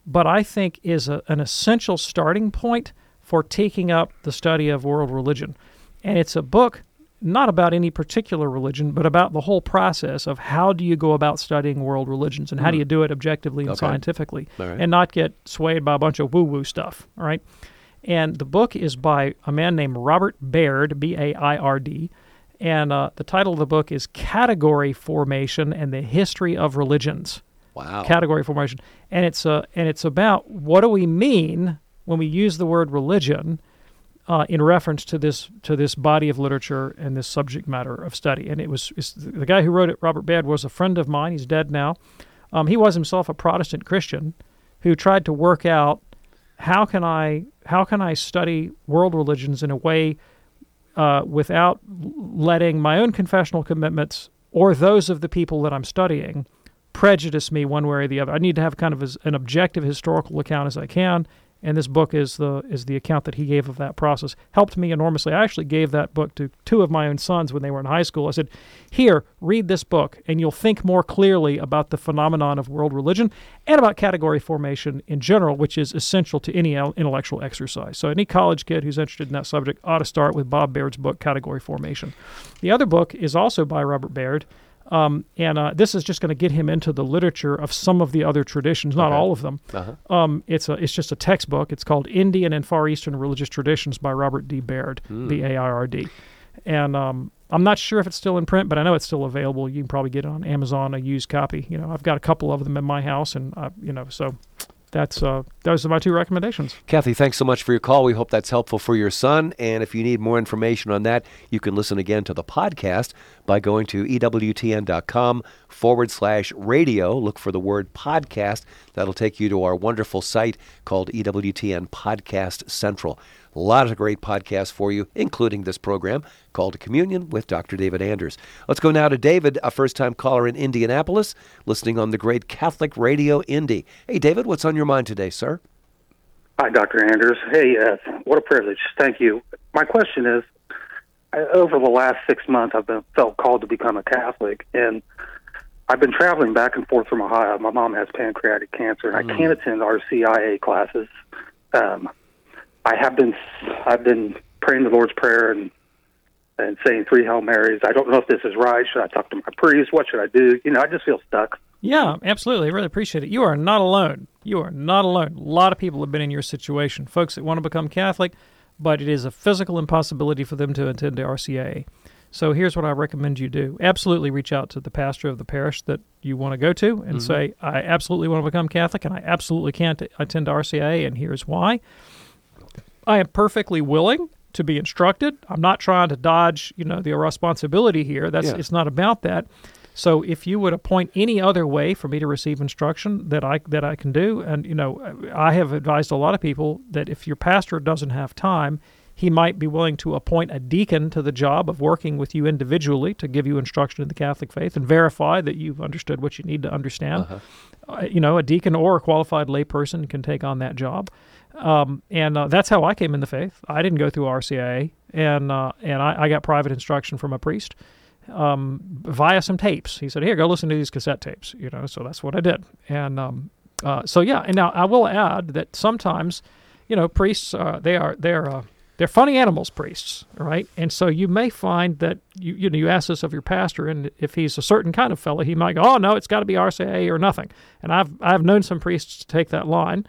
[SPEAKER 8] but I think is a, an essential starting point for taking up the study of world religion. And it's a book not about any particular religion, but about the whole process of how do you go about studying world religions and how do
[SPEAKER 7] Hmm.
[SPEAKER 8] you do it objectively and
[SPEAKER 7] Okay.
[SPEAKER 8] scientifically
[SPEAKER 7] All right.
[SPEAKER 8] and not get swayed by a bunch of woo woo stuff. All right. And the book is by a man named Robert Baird, B A I R D. And uh, the title of the book is Category Formation and the History of Religions.
[SPEAKER 7] Wow.
[SPEAKER 8] Category formation. And it's, uh, and it's about what do we mean when we use the word religion uh, in reference to this to this body of literature and this subject matter of study. And it was the guy who wrote it, Robert Baird, was a friend of mine. He's dead now. Um, he was himself a Protestant Christian who tried to work out how can I how can I study world religions in a way uh, without letting my own confessional commitments or those of the people that I'm studying prejudice me one way or the other. I need to have kind of as, an objective historical account as I can, and this book is the is the account that he gave of that process. Helped me enormously. I actually gave that book to two of my own sons when they were in high school. I said, "Here, read this book, and you'll think more clearly about the phenomenon of world religion and about category formation in general, which is essential to any intellectual exercise." So, any college kid who's interested in that subject ought to start with Bob Baird's book, Category Formation. The other book is also by Robert Baird. Um, and uh, this is just going to get him into the literature of some of the other traditions, not
[SPEAKER 7] Okay.
[SPEAKER 8] all of them.
[SPEAKER 7] Uh-huh.
[SPEAKER 8] Um, it's a it's just a textbook. It's called Indian and Far Eastern Religious Traditions by Robert D. Baird,
[SPEAKER 7] Hmm.
[SPEAKER 8] B A I R D. And um, I'm not sure if it's still in print, but I know it's still available. You can probably get it on Amazon a used copy. You know, I've got a couple of them in my house, and uh, you know, so that's uh, those are my two recommendations.
[SPEAKER 7] Kathy, thanks so much for your call. We hope that's helpful for your son. And if you need more information on that, you can listen again to the podcast by going to EWTN.com forward slash radio. Look for the word podcast. That'll take you to our wonderful site called EWTN Podcast Central. A lot of great podcasts for you, including this program called Communion with Dr. David Anders. Let's go now to David, a first time caller in Indianapolis, listening on the great Catholic Radio Indy. Hey, David, what's on your mind today, sir?
[SPEAKER 16] Hi, Dr. Anders. Hey, uh, what a privilege. Thank you. My question is I, over the last six months, I've been felt called to become a Catholic, and I've been traveling back and forth from Ohio. My mom has pancreatic cancer, and I can't attend RCIA classes. Um, I have been I've been praying the Lord's Prayer and and saying three Hail Marys. I don't know if this is right. Should I talk to my priest? What should I do? You know, I just feel stuck.
[SPEAKER 8] Yeah, absolutely. I really appreciate it. You are not alone. You are not alone. A lot of people have been in your situation. Folks that want to become Catholic, but it is a physical impossibility for them to attend the RCIA. So here's what I recommend you do. Absolutely reach out to the pastor of the parish that you want to go to and
[SPEAKER 7] Mm-hmm.
[SPEAKER 18] Mhm.
[SPEAKER 8] say, I absolutely want to become Catholic and I absolutely can't attend RCIA, and here's why. I am perfectly willing to be instructed. I'm not trying to dodge, you know, the responsibility here. That's
[SPEAKER 7] Yeah.
[SPEAKER 8] it's not about that. So if you would appoint any other way for me to receive instruction that I that I can do, and you know, I have advised a lot of people that if your pastor doesn't have time, he might be willing to appoint a deacon to the job of working with you individually to give you instruction in the Catholic faith and verify that you've understood what you need to understand.
[SPEAKER 7] Uh-huh.
[SPEAKER 8] Uh, you know, a deacon or a qualified layperson can take on that job. Um, and uh, that's how I came in the faith. I didn't go through RCIA, and uh, and I, I got private instruction from a priest um, via some tapes. He said, "Here, go listen to these cassette tapes." You know, so that's what I did. And um, uh, so yeah. And now I will add that sometimes, you know, priests uh, they are they're uh, they're funny animals, priests, right? And so you may find that you you know you ask this of your pastor, and if he's a certain kind of fellow, he might go, "Oh no, it's got to be RCIA or nothing." And I've I've known some priests to take that line.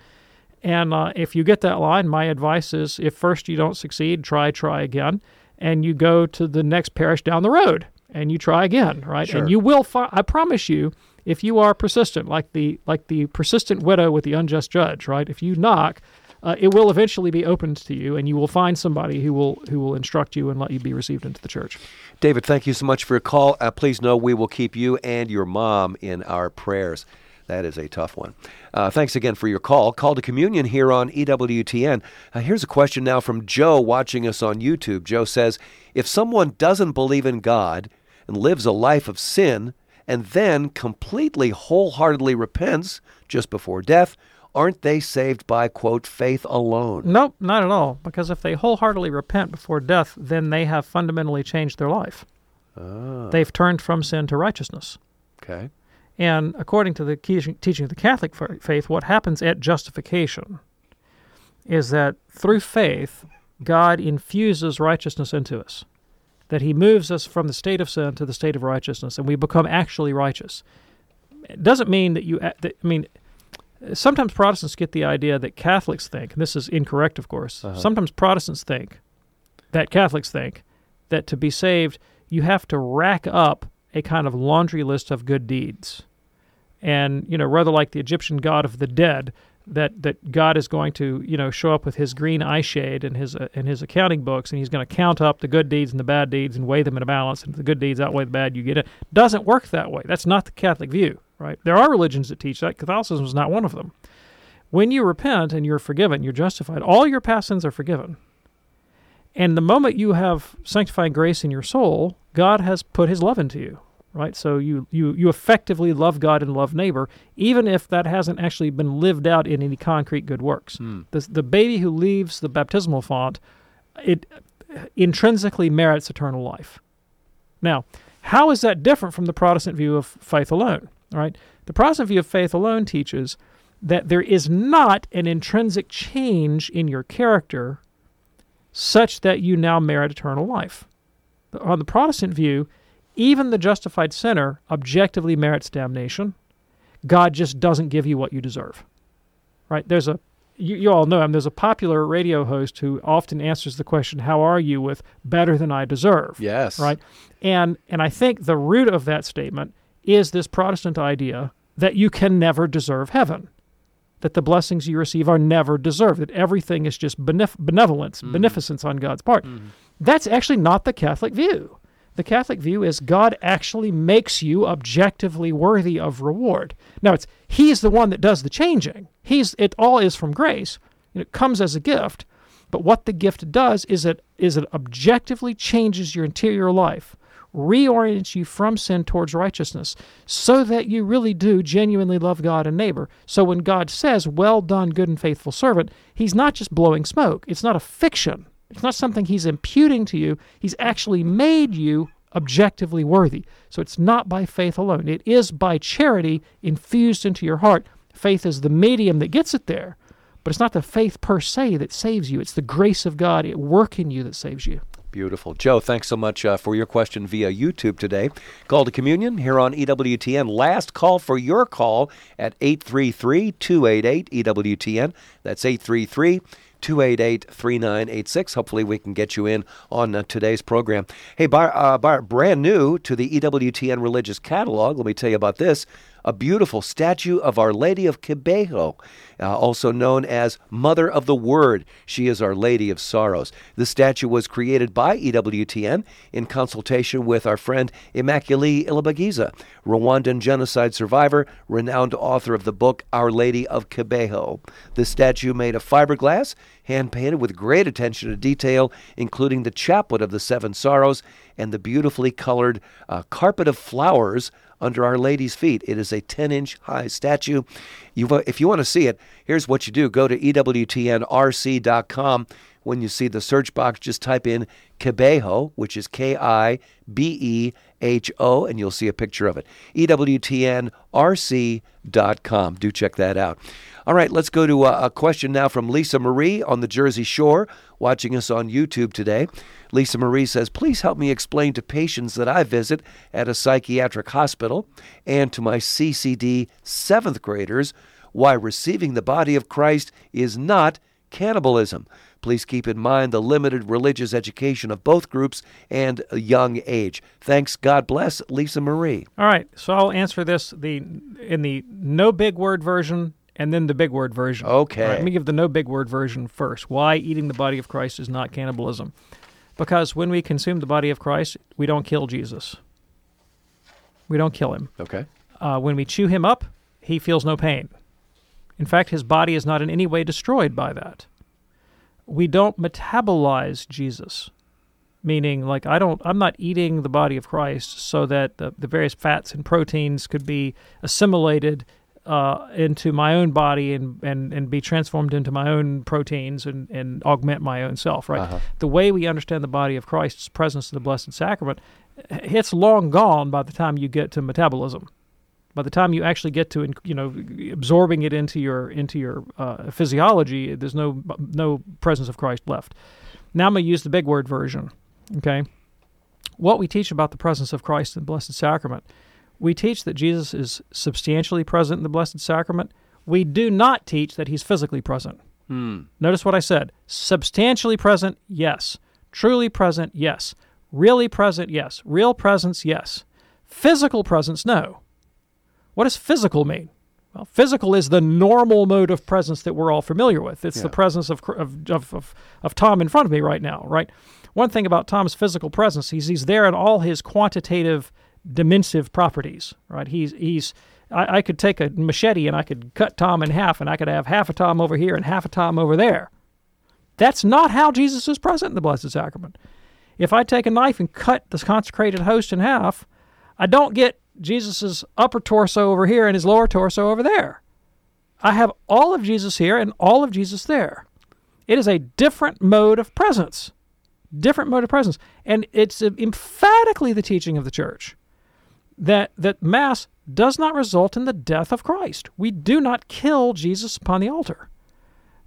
[SPEAKER 8] And uh, if you get that line, my advice is if first you don't succeed, try, try again. And you go to the next parish down the road and you try again, right?
[SPEAKER 7] Sure.
[SPEAKER 8] And you will find, I promise you, if you are persistent, like the, like the persistent widow with the unjust judge, right? If you knock, uh, it will eventually be opened to you and you will find somebody who will, who will instruct you and let you be received into the church.
[SPEAKER 7] David, thank you so much for your call. Uh, please know we will keep you and your mom in our prayers. That is a tough one. Uh, thanks again for your call. Call to communion here on EWTN. Uh, here's a question now from Joe watching us on YouTube. Joe says If someone doesn't believe in God and lives a life of sin and then completely wholeheartedly repents just before death, aren't they saved by, quote, faith alone?
[SPEAKER 8] Nope, not at all. Because if they wholeheartedly repent before death, then they have fundamentally changed their life.
[SPEAKER 7] Ah.
[SPEAKER 8] They've turned from sin to righteousness.
[SPEAKER 7] Okay.
[SPEAKER 8] And according to the teaching of the Catholic faith, what happens at justification is that through faith, God infuses righteousness into us. That He moves us from the state of sin to the state of righteousness, and we become actually righteous. It doesn't mean that you. That, I mean, sometimes Protestants get the idea that Catholics think, and this is incorrect, of course.
[SPEAKER 7] Uh-huh.
[SPEAKER 8] Sometimes Protestants think that Catholics think that to be saved, you have to rack up a kind of laundry list of good deeds. And, you know, rather like the Egyptian god of the dead, that, that God is going to, you know, show up with his green eye shade and his, uh, and his accounting books, and he's going to count up the good deeds and the bad deeds and weigh them in a balance, and if the good deeds outweigh the bad, you get it. Doesn't work that way. That's not the Catholic view, right? There are religions that teach that. Catholicism is not one of them. When you repent and you're forgiven, you're justified, all your past sins are forgiven. And the moment you have sanctifying grace in your soul, God has put his love into you, right? So you, you, you effectively love God and love neighbor, even if that hasn't actually been lived out in any concrete good works.
[SPEAKER 7] Hmm.
[SPEAKER 8] The, the baby who leaves the baptismal font, it intrinsically merits eternal life. Now, how is that different from the Protestant view of faith alone? Right? the Protestant view of faith alone teaches that there is not an intrinsic change in your character such that you now merit eternal life. On the Protestant view, even the justified sinner objectively merits damnation. God just doesn't give you what you deserve. Right? There's a you, you all know him. There's a popular radio host who often answers the question, "How are you?" with "better than I deserve."
[SPEAKER 7] Yes.
[SPEAKER 8] Right. And and I think the root of that statement is this Protestant idea that you can never deserve heaven, that the blessings you receive are never deserved, that everything is just benef- benevolence, mm-hmm. beneficence on God's part. Mm-hmm. That's actually not the Catholic view. The Catholic view is God actually makes you objectively worthy of reward. Now it's He's the one that does the changing. He's it all is from grace. It comes as a gift. But what the gift does is it is it objectively changes your interior life, reorients you from sin towards righteousness, so that you really do genuinely love God and neighbor. So when God says, Well done, good and faithful servant, He's not just blowing smoke. It's not a fiction. It's not something He's imputing to you. He's actually made you objectively worthy. So it's not by faith alone, it is by charity infused into your heart. Faith is the medium that gets it there. But it's not the faith per se that saves you. It's the grace of God at work in you that saves you.
[SPEAKER 7] Beautiful. Joe, thanks so much uh, for your question via YouTube today. Call to communion here on EWTN. Last call for your call at 833 288 EWTN. That's 833 288 3986. Hopefully, we can get you in on uh, today's program. Hey, bar, uh, bar, brand new to the EWTN religious catalog, let me tell you about this a beautiful statue of Our Lady of Kibeho, uh, also known as Mother of the Word. She is Our Lady of Sorrows. The statue was created by EWTN in consultation with our friend Immaculée Ilibagiza, Rwandan genocide survivor, renowned author of the book Our Lady of Kibeho. The statue made of fiberglass, hand painted with great attention to detail, including the chaplet of the Seven Sorrows and the beautifully colored uh, carpet of flowers under Our Lady's feet. It is a 10 inch high statue. You, if you want to see it, here's what you do go to EWTNRC.com. When you see the search box, just type in Kibeho, which is K I B E H O, and you'll see a picture of it. EWTNRC.com. Do check that out. All right, let's go to a, a question now from Lisa Marie on the Jersey Shore, watching us on YouTube today. Lisa Marie says, Please help me explain to patients that I visit at a psychiatric hospital and to my CCD seventh graders why receiving the body of Christ is not cannibalism. Please keep in mind the limited religious education of both groups and a young age. Thanks. God bless, Lisa Marie.
[SPEAKER 8] All right, so I'll answer this the in the no big word version and then the big word version.
[SPEAKER 7] Okay.
[SPEAKER 8] Right, let me give the no big word version first. Why eating the body of Christ is not cannibalism? Because when we consume the body of Christ, we don't kill Jesus. We don't kill him.
[SPEAKER 7] Okay.
[SPEAKER 8] Uh, when we chew him up, he feels no pain. In fact, his body is not in any way destroyed by that. We don't metabolize Jesus. meaning like I don't I'm not eating the body of Christ so that the, the various fats and proteins could be assimilated uh, into my own body and, and, and be transformed into my own proteins and, and augment my own self, right?
[SPEAKER 7] Uh-huh.
[SPEAKER 8] The way we understand the body of Christ's presence in the Blessed Sacrament, it's long gone by the time you get to metabolism. By the time you actually get to you know absorbing it into your into your uh, physiology, there's no no presence of Christ left. Now I'm going to use the big word version. Okay, what we teach about the presence of Christ in the Blessed Sacrament we teach that Jesus is substantially present in the Blessed Sacrament. We do not teach that he's physically present.
[SPEAKER 7] Hmm.
[SPEAKER 8] Notice what I said. Substantially present, yes. Truly present, yes. Really present, yes. Real presence, yes. Physical presence, no. What does physical mean? Well, physical is the normal mode of presence that we're all familiar with. It's
[SPEAKER 7] Yeah.
[SPEAKER 8] the presence of, of, of, of, of Tom in front of me right now, right? One thing about Tom's physical presence, he's, he's there in all his quantitative dimensive properties, right? He's he's I, I could take a machete and I could cut Tom in half, and I could have half a Tom over here and half a Tom over there. That's not how Jesus is present in the Blessed Sacrament. If I take a knife and cut this consecrated host in half, I don't get Jesus' upper torso over here and his lower torso over there. I have all of Jesus here and all of Jesus there. It is a different mode of presence. Different mode of presence. And it's emphatically the teaching of the church that that mass does not result in the death of Christ. We do not kill Jesus upon the altar.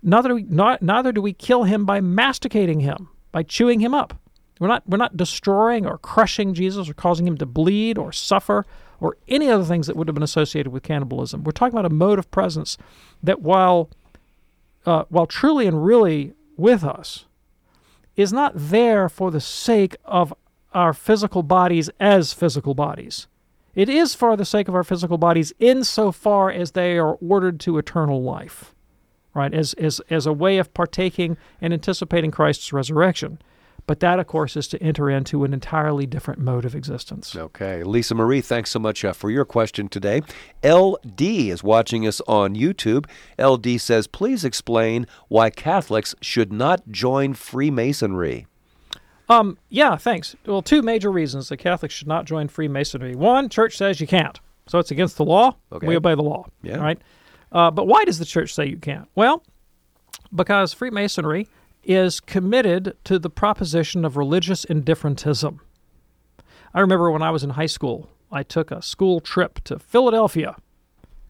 [SPEAKER 8] Neither do we, not, neither do we kill him by masticating him, by chewing him up. We're not we're not destroying or crushing Jesus or causing him to bleed or suffer or any other things that would have been associated with cannibalism. We're talking about a mode of presence that while uh, while truly and really with us, is not there for the sake of our physical bodies as physical bodies. It is for the sake of our physical bodies insofar as they are ordered to eternal life, right? As, as, as a way of partaking and anticipating Christ's resurrection. But that, of course, is to enter into an entirely different mode of existence.
[SPEAKER 7] Okay. Lisa Marie, thanks so much uh, for your question today. LD is watching us on YouTube. LD says, please explain why Catholics should not join Freemasonry.
[SPEAKER 8] Um, yeah, thanks. Well, two major reasons that Catholics should not join Freemasonry. One, church says you can't, so it's against the law.
[SPEAKER 7] Okay.
[SPEAKER 8] We obey the law.
[SPEAKER 7] Yeah.
[SPEAKER 8] Right. Uh, but why does the church say you can't? Well, because Freemasonry is committed to the proposition of religious indifferentism. I remember when I was in high school, I took a school trip to Philadelphia.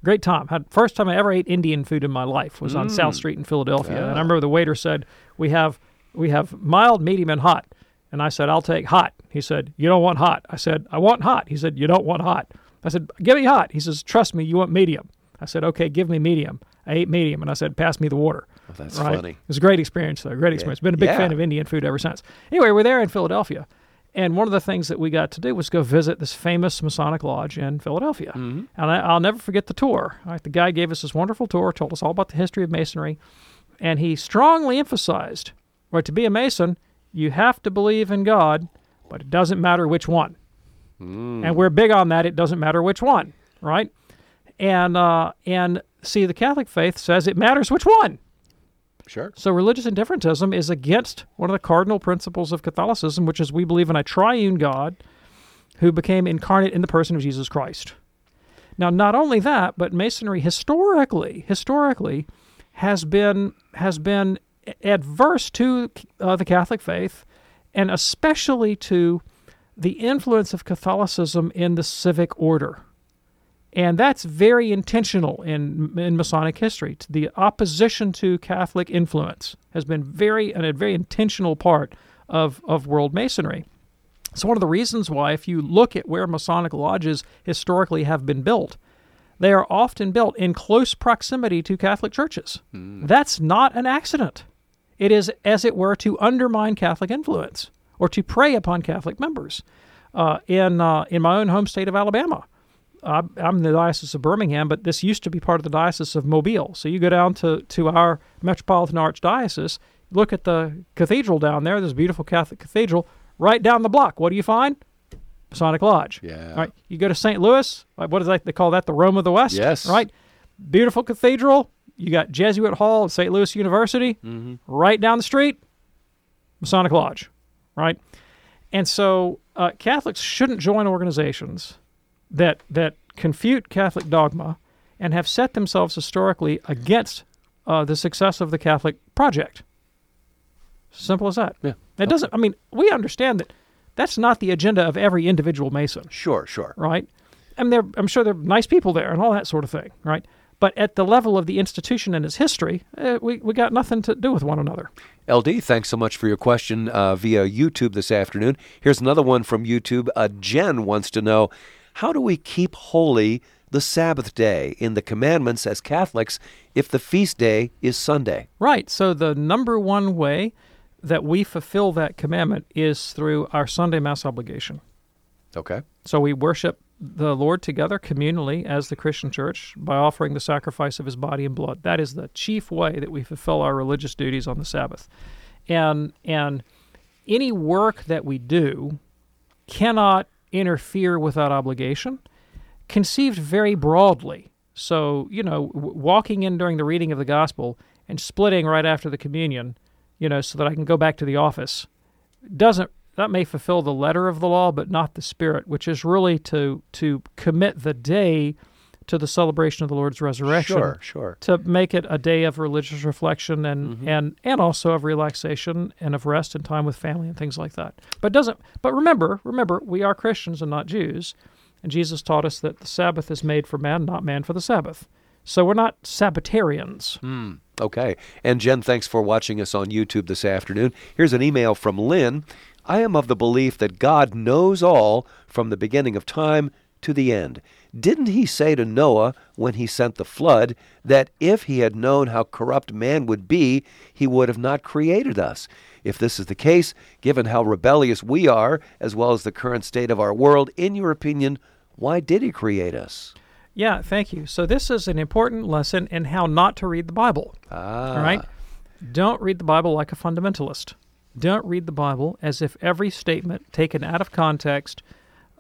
[SPEAKER 8] Great time. Had first time I ever ate Indian food in my life was on
[SPEAKER 7] Mm.
[SPEAKER 8] South Street in Philadelphia. And
[SPEAKER 7] Ah.
[SPEAKER 8] I remember the waiter said, "We have we have mild, medium, and hot." And I said, "I'll take hot." He said, "You don't want hot." I said, "I want hot." He said, "You don't want hot." I said, "Give me hot." He says, "Trust me, you want medium." I said, "Okay, give me medium." I ate medium, and I said, "Pass me the water."
[SPEAKER 7] Oh, that's
[SPEAKER 8] Right?
[SPEAKER 7] funny.
[SPEAKER 8] It was a great experience, though. Great experience. Been a big
[SPEAKER 7] Yeah.
[SPEAKER 8] fan of Indian food ever since. Anyway, we're there in Philadelphia, and one of the things that we got to do was go visit this famous Masonic lodge in Philadelphia.
[SPEAKER 7] Mm-hmm.
[SPEAKER 8] And I, I'll never forget the tour. Right, the guy gave us this wonderful tour, told us all about the history of Masonry, and he strongly emphasized, right, to be a Mason, you have to believe in God, but it doesn't matter which one.
[SPEAKER 7] Mm.
[SPEAKER 8] And we're big on that. It doesn't matter which one, right? And uh, and see, the Catholic faith says it matters which one.
[SPEAKER 7] Sure.
[SPEAKER 8] So religious indifferentism is against one of the cardinal principles of Catholicism, which is we believe in a triune God who became incarnate in the person of Jesus Christ. Now, not only that, but Masonry historically, historically, has been has been adverse to uh, the Catholic faith, and especially to the influence of Catholicism in the civic order. And that's very intentional in, in Masonic history. The opposition to Catholic influence has been very and a very intentional part of, of world Masonry. So one of the reasons why, if you look at where Masonic lodges historically have been built, they are often built in close proximity to Catholic churches. That's not an accident. It is, as it were, to undermine Catholic influence or to prey upon Catholic members. Uh, in uh, in my own home state of Alabama, I'm in the diocese of Birmingham, but this used to be part of the diocese of Mobile. So you go down to to our metropolitan archdiocese, look at the cathedral down there. This beautiful Catholic cathedral. Right down the block, what do you find? Masonic Lodge.
[SPEAKER 7] Yeah.
[SPEAKER 8] All right. You go to St. Louis. like, What is that? They call that the Rome of the West.
[SPEAKER 7] Yes.
[SPEAKER 8] Right. Beautiful cathedral. You got Jesuit Hall at St. Louis University.
[SPEAKER 7] Mm-hmm.
[SPEAKER 8] Right down the street, Masonic Lodge. Right. And so uh, Catholics shouldn't join organizations that that confute Catholic dogma and have set themselves historically against uh, the success of the Catholic project. Simple as that.
[SPEAKER 7] Yeah.
[SPEAKER 8] It doesn't. I mean, we understand that that's not the agenda of every individual Mason.
[SPEAKER 7] Sure, sure.
[SPEAKER 8] Right. And they're, I'm sure they're nice people there and all that sort of thing. Right. But at the level of the institution and its history, uh, we we got nothing to do with one another.
[SPEAKER 7] LD, thanks so much for your question uh, via YouTube this afternoon. Here's another one from YouTube. Uh, Jen wants to know how do we keep holy the Sabbath day in the commandments as Catholics if the feast day is Sunday?
[SPEAKER 8] Right. So the number one way that we fulfill that commandment is through our Sunday Mass obligation.
[SPEAKER 7] Okay.
[SPEAKER 8] So we worship the Lord together communally as the Christian church by offering the sacrifice of his body and blood. That is the chief way that we fulfill our religious duties on the Sabbath. And and any work that we do cannot interfere with that obligation, conceived very broadly. So, you know, w- walking in during the reading of the gospel and splitting right after the communion, you know, so that I can go back to the office doesn't that may fulfill the letter of the law but not the spirit which is really to to commit the day to the celebration of the Lord's resurrection
[SPEAKER 7] Sure, sure.
[SPEAKER 8] to make it a day of religious reflection and and and also of relaxation and of rest and time with family and things like that but doesn't but remember remember we are Christians and not Jews and Jesus taught us that the Sabbath is made for man not man for the Sabbath so we're not Sabbatarians
[SPEAKER 7] Hmm. Okay. And Jen, thanks for watching us on YouTube this afternoon. Here's an email from Lynn. I am of the belief that God knows all from the beginning of time to the end. Didn't he say to Noah when he sent the flood that if he had known how corrupt man would be, he would have not created us? If this is the case, given how rebellious we are, as well as the current state of our world, in your opinion, why did he create us?
[SPEAKER 8] Yeah, thank you. So this is an important lesson in how not to read the Bible.
[SPEAKER 7] Ah.
[SPEAKER 8] All right? Don't read the Bible like a fundamentalist. Don't read the Bible as if every statement taken out of context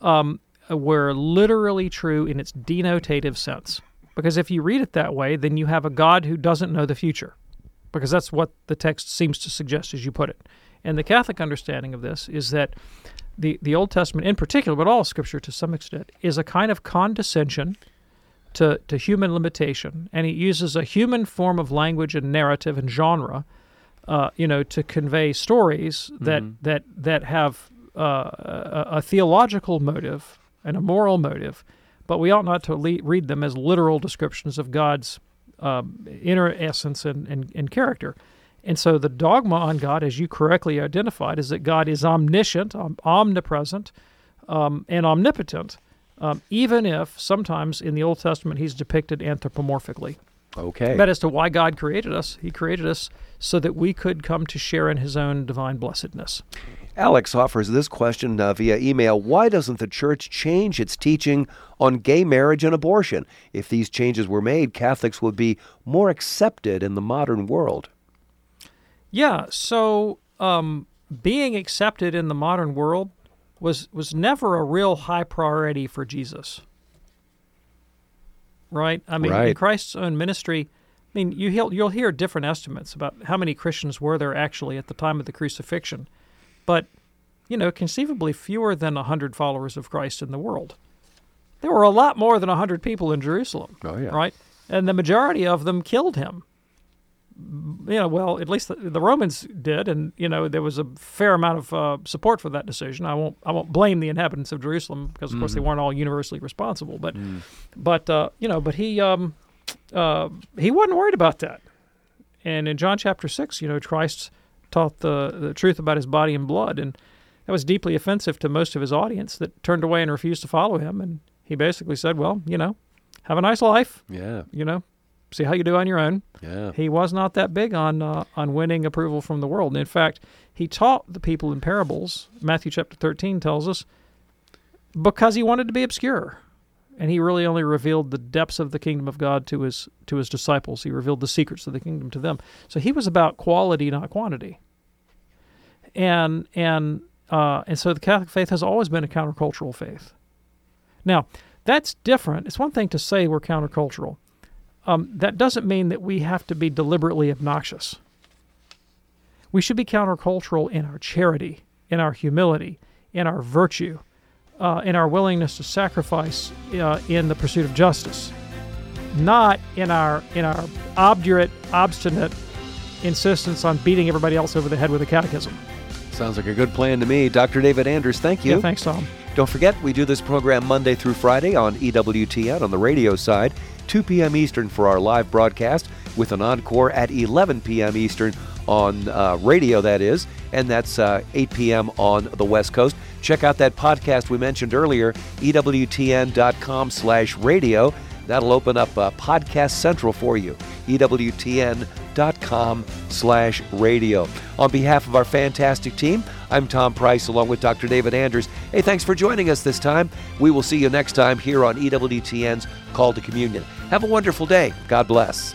[SPEAKER 8] um, were literally true in its denotative sense. Because if you read it that way, then you have a God who doesn't know the future. Because that's what the text seems to suggest as you put it. And the Catholic understanding of this is that the, the Old Testament in particular, but all Scripture to some extent, is a kind of condescension to, to human limitation, and it uses a human form of language and narrative and genre, uh, you know, to convey stories that that that have uh, a, a theological motive and a moral motive, but we ought not to le- read them as literal descriptions of God's um, inner essence and, and, and character. And so the dogma on God, as you correctly identified, is that God is omniscient, om- omnipresent, um, and omnipotent, um, even if sometimes in the Old Testament he's depicted anthropomorphically.
[SPEAKER 7] Okay.
[SPEAKER 8] But as to why God created us, he created us so that we could come to share in his own divine blessedness.
[SPEAKER 7] Alex offers this question uh, via email Why doesn't the church change its teaching on gay marriage and abortion? If these changes were made, Catholics would be more accepted in the modern world.
[SPEAKER 8] Yeah, so um, being accepted in the modern world was was never a real high priority for Jesus. Right? I mean, in Christ's own ministry, I mean, you hear, you'll hear different estimates about how many Christians were there actually at the time of the crucifixion, but you know, conceivably fewer than hundred followers of Christ in the world. There were a lot more than hundred people in Jerusalem.
[SPEAKER 7] Oh, yeah.
[SPEAKER 8] Right, and the majority of them killed him you know, well, at least the, the Romans did, and you know there was a fair amount of uh, support for that decision. I won't I won't blame the inhabitants of Jerusalem because of course they
[SPEAKER 7] Mhm.
[SPEAKER 8] weren't all universally responsible, but
[SPEAKER 7] Mm.
[SPEAKER 8] but uh, you know, but he um, uh, he wasn't worried about that. And in John chapter six, you know, Christ taught the the truth about his body and blood, and that was deeply offensive to most of his audience that turned away and refused to follow him. And he basically said, "Well, you know, have a nice life.
[SPEAKER 7] Yeah.
[SPEAKER 8] You know, see how you do on your own."
[SPEAKER 7] Yeah.
[SPEAKER 8] He was not that big on uh, on winning approval from the world. And in fact, he taught the people in parables. Matthew chapter 13 tells us because he wanted to be obscure. And he really only revealed the depths of the kingdom of God to his to his disciples. He revealed the secrets of the kingdom to them. So he was about quality, not quantity. And and uh, and so the Catholic faith has always been a countercultural faith. Now, that's different. It's one thing to say we're countercultural um, that doesn't mean that we have to be deliberately obnoxious. We should be countercultural in our charity, in our humility, in our virtue, uh, in our willingness to sacrifice uh, in the pursuit of justice, not in our in our obdurate, obstinate insistence on beating everybody else over the head with a catechism.
[SPEAKER 7] Sounds like a good plan to me. Dr. David Anders, thank you.
[SPEAKER 8] Yeah, thanks, Tom.
[SPEAKER 7] Don't forget, we do this program Monday through Friday on EWTN on the radio side, 2 p.m. Eastern for our live broadcast, with an encore at 11 p.m. Eastern on uh, radio, that is, and that's uh, 8 p.m. on the West Coast. Check out that podcast we mentioned earlier, EWTN.com slash radio. That'll open up uh, Podcast Central for you, EWTN.com slash radio. On behalf of our fantastic team, I'm Tom Price along with Dr. David Anders. Hey, thanks for joining us this time. We will see you next time here on EWTN's Call to Communion. Have a wonderful day. God bless.